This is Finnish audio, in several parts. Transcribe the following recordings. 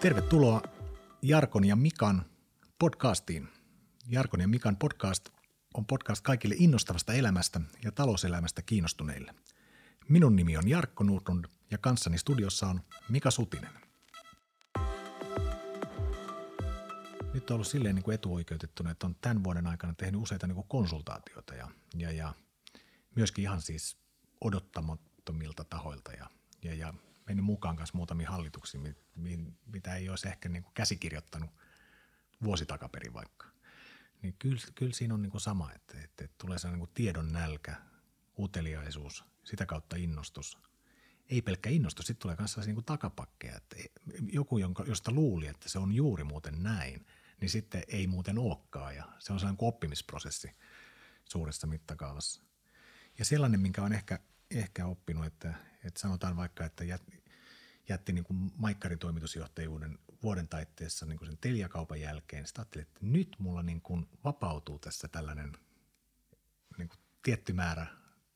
Tervetuloa Jarkon ja Mikan podcastiin. Jarkon ja Mikan podcast on podcast kaikille innostavasta elämästä ja talouselämästä kiinnostuneille. Minun nimi on Jarkko Nordlund ja kanssani studiossa on Mika Sutinen. Nyt on ollut silleen niin kuin etuoikeutettuna, että on tämän vuoden aikana tehnyt useita niin kuin konsultaatioita ja, ja, ja myöskin ihan siis odottamattomilta tahoilta ja, ja, ja mennyt mukaan kanssa muutamiin hallituksiin, mitä ei olisi ehkä niin kuin käsikirjoittanut vuosi takaperin vaikka. Niin kyllä, kyllä siinä on niin kuin sama, että, että, että tulee sellainen niin kuin tiedon nälkä, uteliaisuus, sitä kautta innostus. Ei pelkkä innostus, sitten tulee myös niin takapakkeja, että joku, jonka, josta luuli, että se on juuri muuten näin, niin sitten ei muuten olekaan ja se on sellainen oppimisprosessi suuressa mittakaavassa. Ja sellainen, minkä on ehkä, ehkä oppinut, että, että sanotaan vaikka, että jätti niin kuin Maikkarin toimitusjohtajuuden vuoden taitteessa niin kuin sen Telia-kaupan jälkeen. Sitten ajattelin, että nyt mulla niin kuin vapautuu tässä tällainen niin kuin tietty määrä,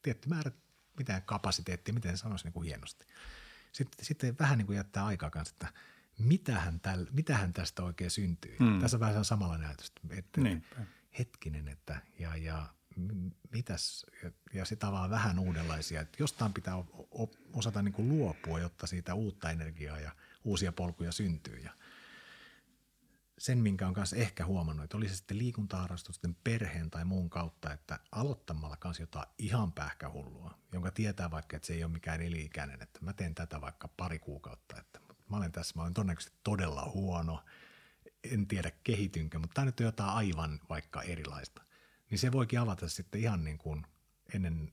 tietty määrä mitä kapasiteettia, miten sanoisi niin kuin hienosti. Sitten, sitten vähän niin kuin jättää aikaa kanssa, että mitähän, täl, mitähän tästä oikein syntyy. Hmm. Tässä on vähän samanlainen ajatus, että, että hetkinen, että ja, ja mitäs, ja, ja sitä vaan vähän uudenlaisia. Että jostain pitää osata niin kuin luopua, jotta siitä uutta energiaa ja uusia polkuja syntyy. Ja sen, minkä on kanssa ehkä huomannut, että oli se sitten liikuntaharrastusten perheen tai muun kautta, että aloittamalla kanssa jotain ihan pähkähullua, jonka tietää vaikka, että se ei ole mikään eli-ikäinen, että mä teen tätä vaikka pari kuukautta, että mä olen tässä, mä olen todennäköisesti todella huono, en tiedä kehitynkö, mutta tämä nyt on jotain aivan vaikka erilaista niin se voikin avata sitten ihan niin kuin ennen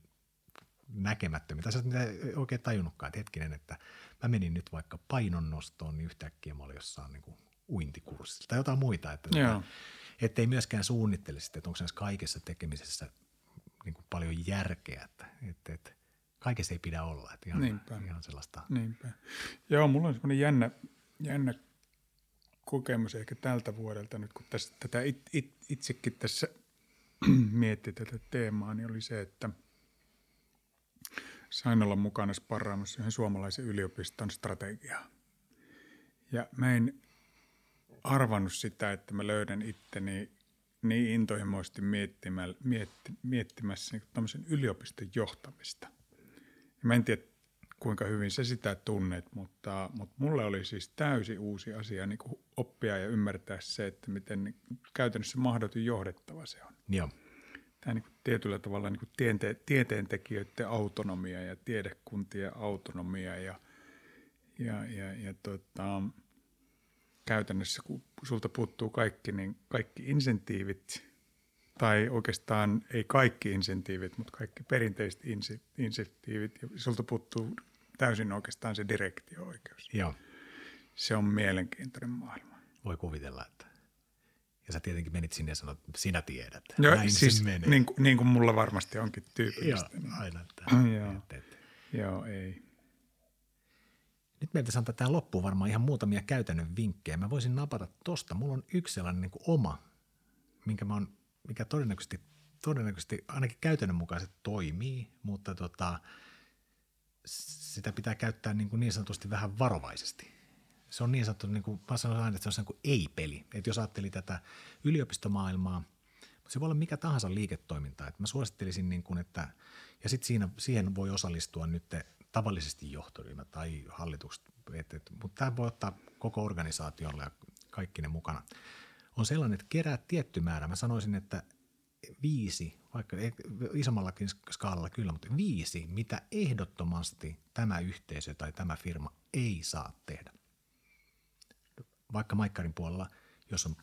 näkemättömiä. Tai mitä ei oikein tajunnutkaan, että hetkinen, että mä menin nyt vaikka painonnostoon, niin yhtäkkiä mä olin jossain niin kuin uintikurssilla tai jotain muita. Että, että ei myöskään suunnittele sitten, että onko näissä kaikessa tekemisessä niin kuin paljon järkeä, että, että, että kaikessa ei pidä olla. Että ihan, Niinpä. ihan sellaista. Niinpä. Joo, mulla on semmoinen jännä, jännä kokemus ehkä tältä vuodelta nyt, kun tässä, tätä it, it, itsekin tässä – mietti tätä teemaa, niin oli se, että sain olla mukana sparraamassa yhden suomalaisen yliopiston strategiaa. Ja mä en arvannut sitä, että mä löydän itteni niin intohimoisesti miettimässä, mietti, miettimässä niin yliopiston johtamista. Ja mä en tiedä, kuinka hyvin sä sitä tunnet, mutta, mutta mulle oli siis täysin uusi asia niin kuin oppia ja ymmärtää se, että miten käytännössä mahdoton johdettava se on. Joo. Tämä niin kuin tietyllä tavalla niin kuin tiente, tieteentekijöiden autonomia ja tiedekuntien autonomia ja, ja, ja, ja tota, käytännössä kun sulta puuttuu kaikki, niin kaikki insentiivit tai oikeastaan ei kaikki insentiivit, mutta kaikki perinteiset insentiivit ja sulta puuttuu täysin oikeastaan se direktio-oikeus. Joo. Se on mielenkiintoinen maailma. Voi kuvitella, että ja sä tietenkin menit sinne ja sanoit, että sinä tiedät. Joo, Näin siis menee. Niin, niin kuin mulla varmasti onkin tyypillistä. Joo, aina. Että, Joo. Et, et. Joo, ei. Nyt meiltä sanotaan tähän loppuun varmaan ihan muutamia käytännön vinkkejä. Mä voisin napata tosta. Mulla on yksi sellainen niin kuin oma, minkä mä oon, mikä todennäköisesti, todennäköisesti ainakin käytännön mukaisesti toimii, mutta tota, sitä pitää käyttää niin, kuin niin sanotusti vähän varovaisesti – se on niin sanottu, niin kuin mä sanon aina, että se on kuin ei-peli. Että jos ajatteli tätä yliopistomaailmaa, se voi olla mikä tahansa liiketoiminta. Että mä suosittelisin, niin kuin, että, ja sitten siinä, siihen voi osallistua nyt tavallisesti johtoryhmä tai hallitukset, et, et, mutta tämä voi ottaa koko organisaatiolle ja kaikki ne mukana. On sellainen, että kerää tietty määrä. Mä sanoisin, että viisi, vaikka isommallakin skaalalla kyllä, mutta viisi, mitä ehdottomasti tämä yhteisö tai tämä firma ei saa tehdä vaikka Maikkarin puolella, jos on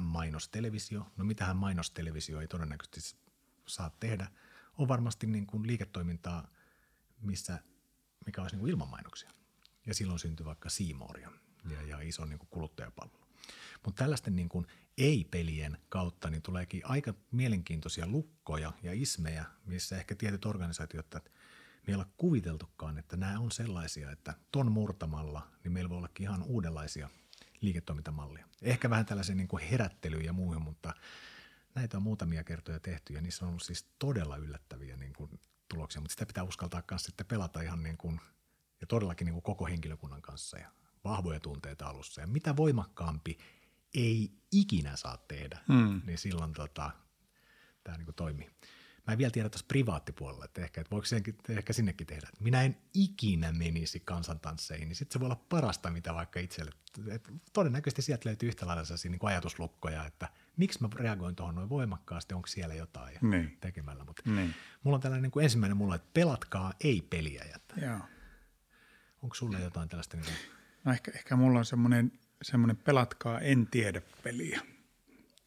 mainostelevisio, no mitähän mainostelevisio ei todennäköisesti saa tehdä, on varmasti niin kuin liiketoimintaa, missä, mikä olisi niin kuin ilman mainoksia. Ja silloin syntyy vaikka Siimoria ja, ja iso niin kuin kuluttajapalvelu. Mutta tällaisten niin kuin ei-pelien kautta niin tuleekin aika mielenkiintoisia lukkoja ja ismejä, missä ehkä tietyt organisaatiot, että me ei olla kuviteltukaan, että nämä on sellaisia, että ton murtamalla niin meillä voi ollakin ihan uudenlaisia liiketoimintamallia. Ehkä vähän tällaisen niin kuin herättelyyn ja muuhun, mutta näitä on muutamia kertoja tehty ja niissä on ollut siis todella yllättäviä niin kuin tuloksia, mutta sitä pitää uskaltaa myös sitten pelata ihan niin kuin, ja todellakin niin kuin koko henkilökunnan kanssa ja vahvoja tunteita alussa. Ja mitä voimakkaampi ei ikinä saa tehdä, Hmm. niin silloin tota, tämä niin toimii. Mä en vielä tiedä tuossa privaattipuolella, että ehkä, että voiko senkin, ehkä sinnekin tehdä. Että minä en ikinä menisi kansantansseihin, niin sitten se voi olla parasta, mitä vaikka itselle. Et todennäköisesti sieltä löytyy yhtä lailla sellaisia niin ajatuslukkoja, että miksi mä reagoin tuohon noin voimakkaasti, onko siellä jotain Niin. tekemällä. Mutta Niin. mulla on tällainen niin kuin ensimmäinen mulla, että pelatkaa ei peliä. Joo. Onko sulle jotain tällaista? Niin kuin, No ehkä, ehkä mulla on semmoinen, semmoinen pelatkaa en tiedä peliä.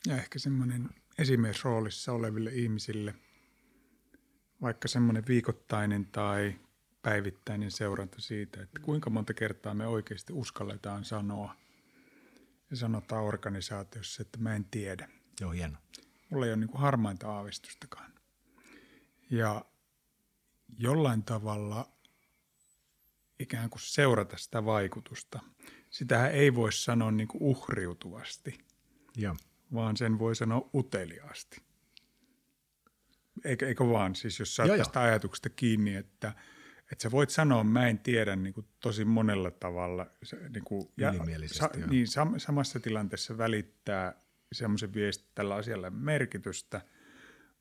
Ja ehkä semmoinen esimiesroolissa oleville ihmisille vaikka semmoinen viikoittainen tai päivittäinen seuranta siitä, että kuinka monta kertaa me oikeasti uskalletaan sanoa ja sanotaan organisaatiossa, että mä en tiedä. joo, hieno. Mulla ei ole niin kuin harmainta aavistustakaan. Ja jollain tavalla ikään kuin seurata sitä vaikutusta. Sitähän ei voi sanoa niin kuin uhriutuvasti, Joo. vaan sen voi sanoa uteliaasti. Eikö, eikö vaan, siis jos saat joo. tästä ajatuksesta kiinni, että, että sä voit sanoa mä en tiedä niin kuin tosi monella tavalla. Se, niin kuin, Ylimielisesti, joo. niin, sam, samassa tilanteessa välittää semmoisen viestin, että tällä asialla merkitystä,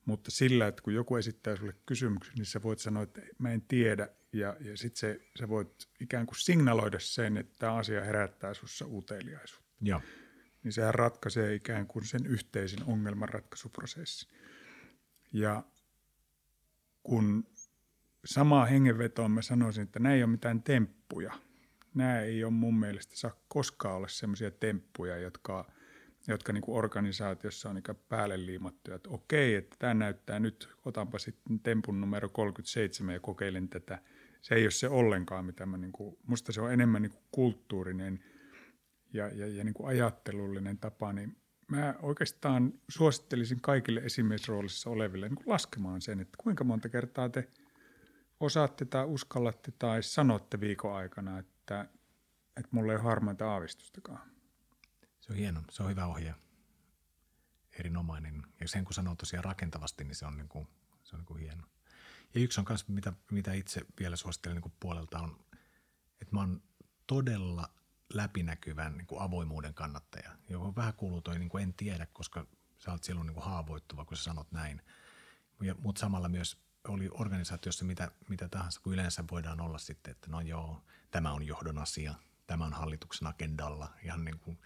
mutta sillä, että kun joku esittää sulle kysymyksen, niin sä voit sanoa, että mä en tiedä, ja, ja sitten se, sä voit ikään kuin signaloida sen, että tämä asia herättää sussa uteliaisuutta Joo. niin sehän ratkaisee ikään kuin sen yhteisen ongelmanratkaisuprosessin. Ja kun samaa hengenvetoa mä sanoisin, että nämä ei ole mitään temppuja. Nämä ei ole mun mielestä saa koskaan olla sellaisia temppuja, jotka, jotka niin kuin organisaatiossa on ikään päälle liimattuja, että okei, että tämä näyttää nyt, otanpa sitten tempun numero 37 ja kokeilen tätä. Se ei ole se ollenkaan, mitä mä, niin kuin, musta se on enemmän niin kuin kulttuurinen ja, ja, ja niin kuin ajattelullinen tapa, niin mä oikeastaan suosittelisin kaikille esimiesroolissa oleville niin kuin laskemaan sen, että kuinka monta kertaa te osaatte tai uskallatte tai sanotte viikon aikana, että, että mulla ei ole harmainta aavistustakaan. Se on hieno, se on hyvä ohje. Erinomainen. Ja sen kun sanoo tosiaan rakentavasti, niin se on, niin kuin, se on niin kuin hieno. Ja yksi on myös, mitä, mitä itse vielä suosittelen niin kuin puolelta on, että mä oon todella läpinäkyvän niin kuin avoimuuden kannattaja, johon vähän kuuluu toi niin kuin en tiedä, koska sä oot silloin niin kuin haavoittuva, kun sä sanot näin. Mutta samalla myös oli organisaatiossa mitä, mitä tahansa, kun yleensä voidaan olla sitten, että no joo, tämä on johdon asia, tämä on hallituksen agendalla. Ihan niin kuin,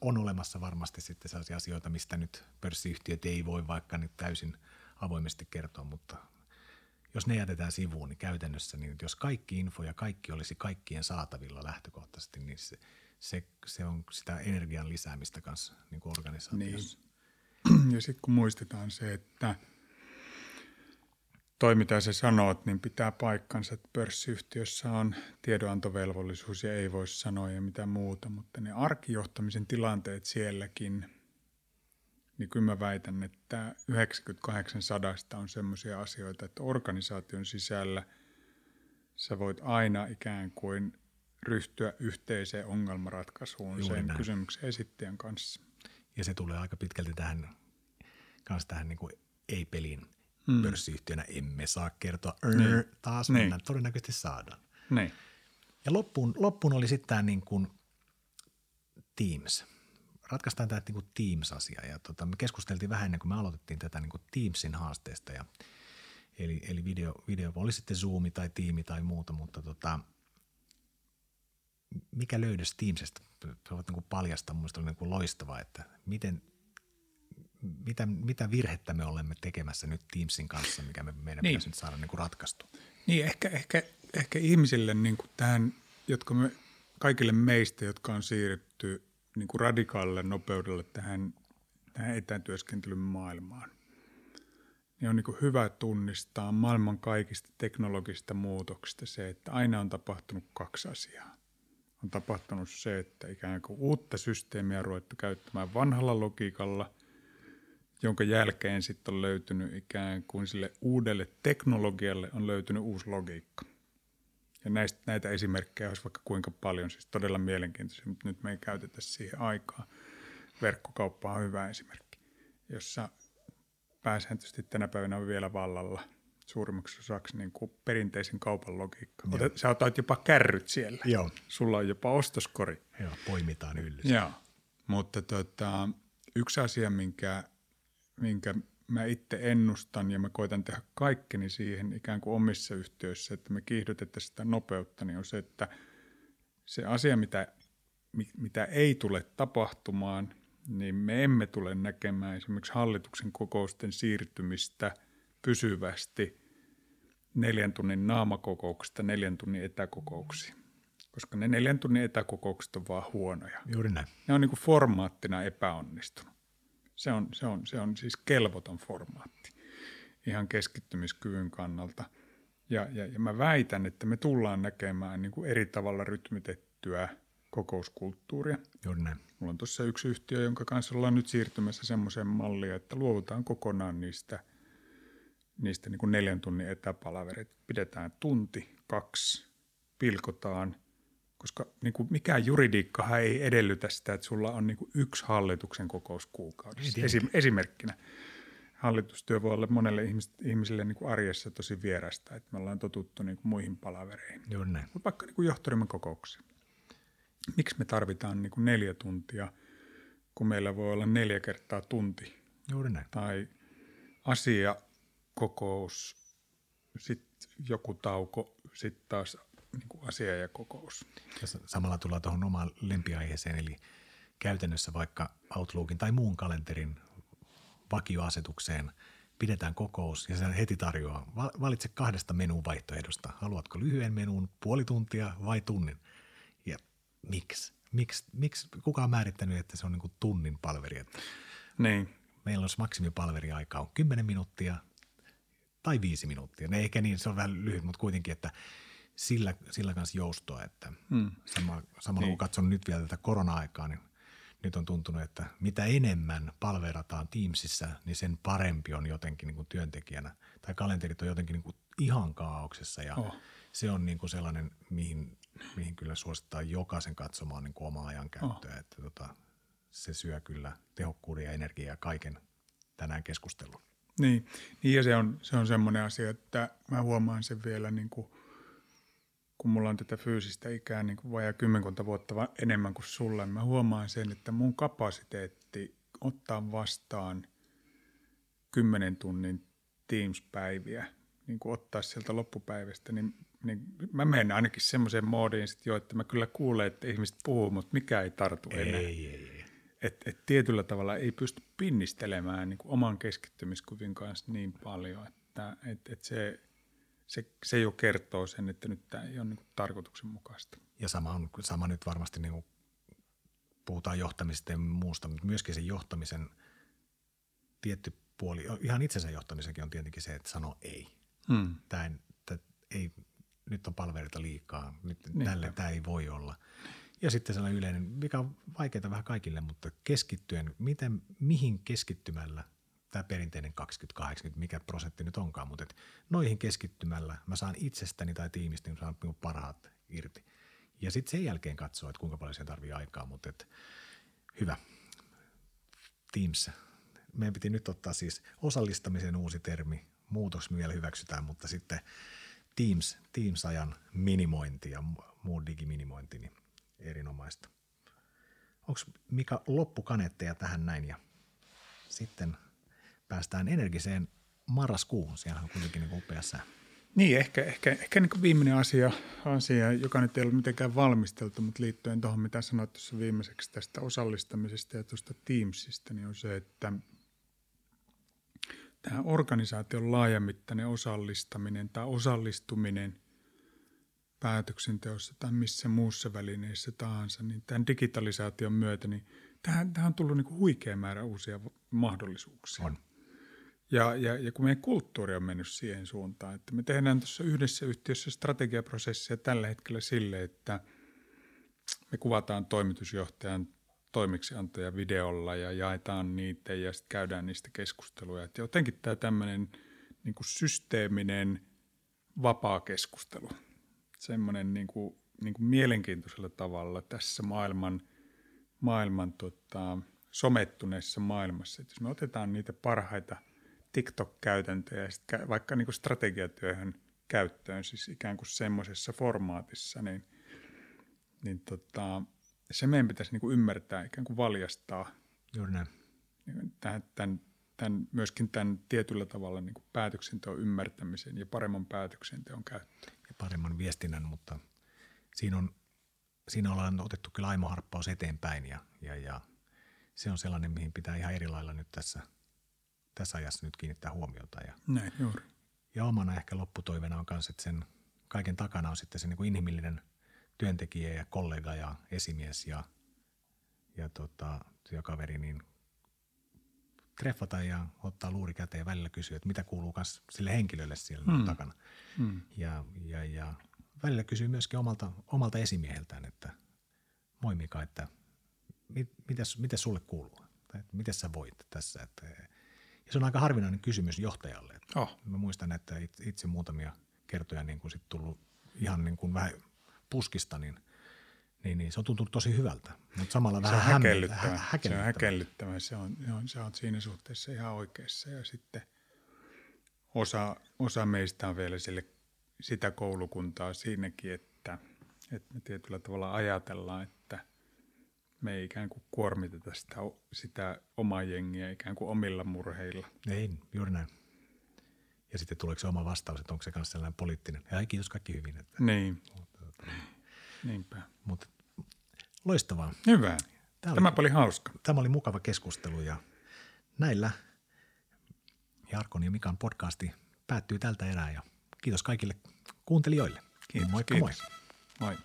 on olemassa varmasti sitten sellaisia asioita, mistä nyt pörssiyhtiöt ei voi vaikka nyt täysin avoimesti kertoa, mutta jos ne jätetään sivuun, niin käytännössä, niin jos kaikki info ja kaikki olisi kaikkien saatavilla lähtökohtaisesti, niin se, se, se on sitä energian lisäämistä kanssa niin kuin organisaatiossa. Niin. Ja sitten kun muistetaan se, että toi mitä sä sanot, niin pitää paikkansa, että pörssiyhtiössä on tiedonantovelvollisuus ja ei voi sanoa ja mitä muuta, mutta ne arkijohtamisen tilanteet sielläkin, niin kyllä mä väitän, että 98 sadasta on semmoisia asioita, että organisaation sisällä sä voit aina ikään kuin ryhtyä yhteiseen ongelmanratkaisuun Juuri sen näin. kysymyksen esittäjän kanssa. Ja se tulee aika pitkälti tähän, kans tähän niin kuin ei-pelin mm. pörssiyhtiönä. Emme saa kertoa, niin. taas Niin. mennään, todennäköisesti saadaan. Niin. Ja loppuun, loppuun oli sitten tämä niin kuin Teams. Ratkaistaan tämä niin Teams-asia. Ja tota, me keskusteltiin vähän ennen kuin me aloitettiin tätä niin kuin Teamsin haasteesta. Ja, eli eli video, video, oli sitten Zoom tai Tiimi tai muuta, mutta tota, mikä löydös Teamsista? Se voit niin kuin paljastaa, mun mielestä oli niin kuin loistava, että miten, mitä, mitä virhettä me olemme tekemässä nyt Teamsin kanssa, mikä me, meidän Niin. pitäisi nyt saada niin kuin ratkaistu. Niin, ehkä, ehkä, ehkä ihmisille niin kuin tähän, jotka me, kaikille meistä, jotka on siirrytty niin kuin radikaalille nopeudelle tähän, tähän etätyöskentelyn maailmaan, niin on niin kuin hyvä tunnistaa maailman kaikista teknologisista muutoksista se, että aina on tapahtunut kaksi asiaa. On tapahtunut se, että ikään kuin uutta systeemiä ruvettu käyttämään vanhalla logiikalla, jonka jälkeen sitten on löytynyt ikään kuin sille uudelle teknologialle on löytynyt uusi logiikka. Ja näistä, näitä esimerkkejä olisi vaikka kuinka paljon, siis todella mielenkiintoisia, mutta nyt me ei käytetä siihen aikaa. Verkkokauppa on hyvä esimerkki, jossa pääsääntöisesti tänä päivänä on vielä vallalla suurimmaksi osaksi niin kuin perinteisen kaupan logiikka. Joo. Sä otat jopa kärryt siellä. Joo. Sulla on jopa ostoskori. Joo, poimitaan yllys. Joo, mutta tota, yksi asia, minkä, minkä mä itse ennustan ja mä koitan tehdä kaikkeni siihen ikään kuin omissa yhtiöissä, että me kiihdytettäisiin sitä nopeutta, niin on se, että se asia, mitä, mitä ei tule tapahtumaan, niin me emme tule näkemään esimerkiksi hallituksen kokousten siirtymistä pysyvästi neljän tunnin naamakokouksista neljän tunnin etäkokouksiin. Koska ne neljän tunnin etäkokoukset on vaan huonoja. Juuri näin. Ne on niin kuin formaattina epäonnistunut. Se on, se, on, se on siis kelvoton formaatti ihan keskittymiskyvyn kannalta. Ja, ja, ja mä väitän, että me tullaan näkemään niin kuin eri tavalla rytmitettyä kokouskulttuuria. Juuri näin. Mulla on tuossa yksi yhtiö, jonka kanssa ollaan nyt siirtymässä semmoiseen malliin, että luovutaan kokonaan niistä, niistä niin kuin neljän tunnin etäpalaverit. Pidetään tunti, kaksi, pilkotaan, koska niin kuin mikään juridiikkahan ei edellytä sitä, että sulla on niin kuin yksi hallituksen kokous kuukaudessa. Esim, esimerkkinä hallitustyö voi olla monelle ihmisille niin kuin arjessa tosi vierasta, että me ollaan totuttu niin kuin muihin palavereihin. Juuri näin. Mutta vaikka niin kuin johtoryhmän kokouksiin miksi me tarvitaan niin kuin neljä tuntia, kun meillä voi olla neljä kertaa tunti. Juuri näin. Tai asia, kokous, sitten joku tauko, sitten taas niin kuin asia ja kokous. Ja samalla tullaan tuohon omaan lempiaiheeseen, eli käytännössä vaikka Outlookin tai muun kalenterin vakioasetukseen pidetään kokous ja se heti tarjoaa, valitse kahdesta menun vaihtoehdosta. Haluatko lyhyen menun, puoli tuntia vai tunnin? miksi? Miksi, miksi? Kuka on määrittänyt, että se on niin kuin tunnin palveri? Että niin. Meillä on maksimipalveriaika on 10 minuuttia tai viisi minuuttia. Ne eikä niin, se on vähän lyhyt, mutta kuitenkin, että sillä, sillä kanssa joustoa, että hmm. sama, samalla niin. kun katson nyt vielä tätä korona-aikaa, niin nyt on tuntunut, että mitä enemmän palverataan Teamsissa, niin sen parempi on jotenkin niin kuin työntekijänä. Tai kalenterit on jotenkin niin kuin ihan kaauksessa ja oh. se on niin kuin sellainen, mihin mihin kyllä suosittaa jokaisen katsomaan niin kuin omaa ajankäyttöä. Oh. Että tota, se syö kyllä tehokkuuden ja energiaa kaiken tänään keskustelun. Niin, niin ja se on, se on semmoinen asia, että mä huomaan sen vielä, niin kuin, kun mulla on tätä fyysistä ikää niin kuin vajaa kymmenkunta vuotta enemmän kuin sulle, mä huomaan sen, että mun kapasiteetti ottaa vastaan kymmenen tunnin Teams-päiviä, niin kuin ottaa sieltä loppupäivästä, niin niin mä menen ainakin semmoiseen moodiin sit jo, että mä kyllä kuulen, että ihmiset puhuu, mutta mikä ei tartu ei, enää. Ei, ei, ei. Et, et tietyllä tavalla ei pysty pinnistelemään niin kuin oman keskittymiskuvin kanssa niin paljon, että et, et se, se, se jo kertoo sen, että nyt tämä ei ole niin tarkoituksenmukaista. Ja sama, on, sama nyt varmasti, niin kuin puhutaan johtamisesta ja muusta, mutta myöskin sen johtamisen tietty puoli, ihan itsensä johtamisenkin on tietenkin se, että sanoo ei. Hmm. Tämä ei, ei nyt on palveluita liikaa, nyt niin. tälle tämä ei voi olla. Ja sitten sellainen yleinen, mikä on vaikeaa vähän kaikille, mutta keskittyen, miten, mihin keskittymällä tämä perinteinen 20-80, mikä prosentti nyt onkaan, mutta et noihin keskittymällä mä saan itsestäni tai tiimistä niin saan parhaat irti. Ja sitten sen jälkeen katsoa, että kuinka paljon siihen tarvii aikaa, mutta et, hyvä. Teams. Meidän piti nyt ottaa siis osallistamisen uusi termi, muutos vielä hyväksytään, mutta sitten – Teams, Teams-ajan minimointi ja muu digiminimointi, niin erinomaista. Onko Mika loppukanetteja tähän näin ja sitten päästään energiseen marraskuuhun, siellä on kuitenkin niin upea sää. Niin, ehkä, ehkä, ehkä niin viimeinen asia, asia, joka nyt ei ollut mitenkään valmisteltu, mutta liittyen tuohon, mitä sanoit tuossa viimeiseksi tästä osallistamisesta ja tuosta Teamsista, niin on se, että – tämä organisaation laajamittainen osallistaminen tai osallistuminen päätöksenteossa tai missä muussa välineessä tahansa, niin tämän digitalisaation myötä, niin tähän, tähän on tullut niin huikea määrä uusia mahdollisuuksia. On. Ja, ja, ja kun meidän kulttuuri on mennyt siihen suuntaan, että me tehdään tuossa yhdessä yhtiössä strategiaprosessia tällä hetkellä sille, että me kuvataan toimitusjohtajan toimeksiantoja videolla ja jaetaan niitä ja sitten käydään niistä keskusteluja. Et jotenkin tämä tämmöinen niin systeeminen vapaa keskustelu, semmoinen niin kuin, niin mielenkiintoisella tavalla tässä maailman, maailman tota, somettuneessa maailmassa. Et jos me otetaan niitä parhaita TikTok-käytäntöjä sit vaikka niin kuin strategiatyöhön käyttöön, siis ikään kuin semmoisessa formaatissa, niin, niin tota, se meidän pitäisi niin kuin ymmärtää, ikään kuin valjastaa Juuri näin. Niin tämän, tämän, tämän, myöskin tämän tietyllä tavalla niin kuin päätöksenteon ymmärtämisen ja paremman päätöksenteon käyttöön. Ja paremman viestinnän, mutta siinä, on, siinä ollaan otettu kyllä aimoharppaus eteenpäin ja, ja, ja se on sellainen, mihin pitää ihan eri lailla nyt tässä, tässä ajassa nyt kiinnittää huomiota. Ja, Näin, juuri. ja omana ehkä lopputoivena on myös, että sen kaiken takana on sitten se niin kuin inhimillinen työntekijä ja kollega ja esimies ja, ja tota, työkaveri, niin treffata ja ottaa luuri käteen ja välillä kysyä, että mitä kuuluu myös sille henkilölle siellä hmm. takana. Hmm. Ja, ja, ja välillä kysyy myöskin omalta, omalta esimieheltään, että moi Mika, että mit, mitäs, mitäs sulle kuuluu? Tai miten sä voit tässä? Että, ja se on aika harvinainen kysymys johtajalle. Oh. Mä muistan, että itse muutamia kertoja niin kuin sit tullut ihan niin kuin vähän puskista, niin, niin, niin se on tuntunut tosi hyvältä. Mutta samalla se vähän on häkellyttävä. Hä, häkellyttävä. Se on häkellyttävä. Se on, se on, se on siinä suhteessa ihan oikeassa. Ja sitten osa, osa meistä on vielä sille, sitä koulukuntaa siinäkin, että, että me tietyllä tavalla ajatellaan, että me ei ikään kuin kuormiteta sitä, sitä omaa jengiä ikään kuin omilla murheilla. Ei, juuri näin. Ja sitten tuleeko se oma vastaus, että onko se myös sellainen poliittinen. Ja kiitos kaikki hyvin. Että, niin. Mutta, Niinpä. Mutta loistavaa. Hyvä. Tämä, tämä oli, oli hauska. Tämä oli mukava keskustelu ja näillä Jarkon ja Mikan podcasti päättyy tältä erää ja kiitos kaikille kuuntelijoille. Kiitos, Moikka kiitos. moi. Moi.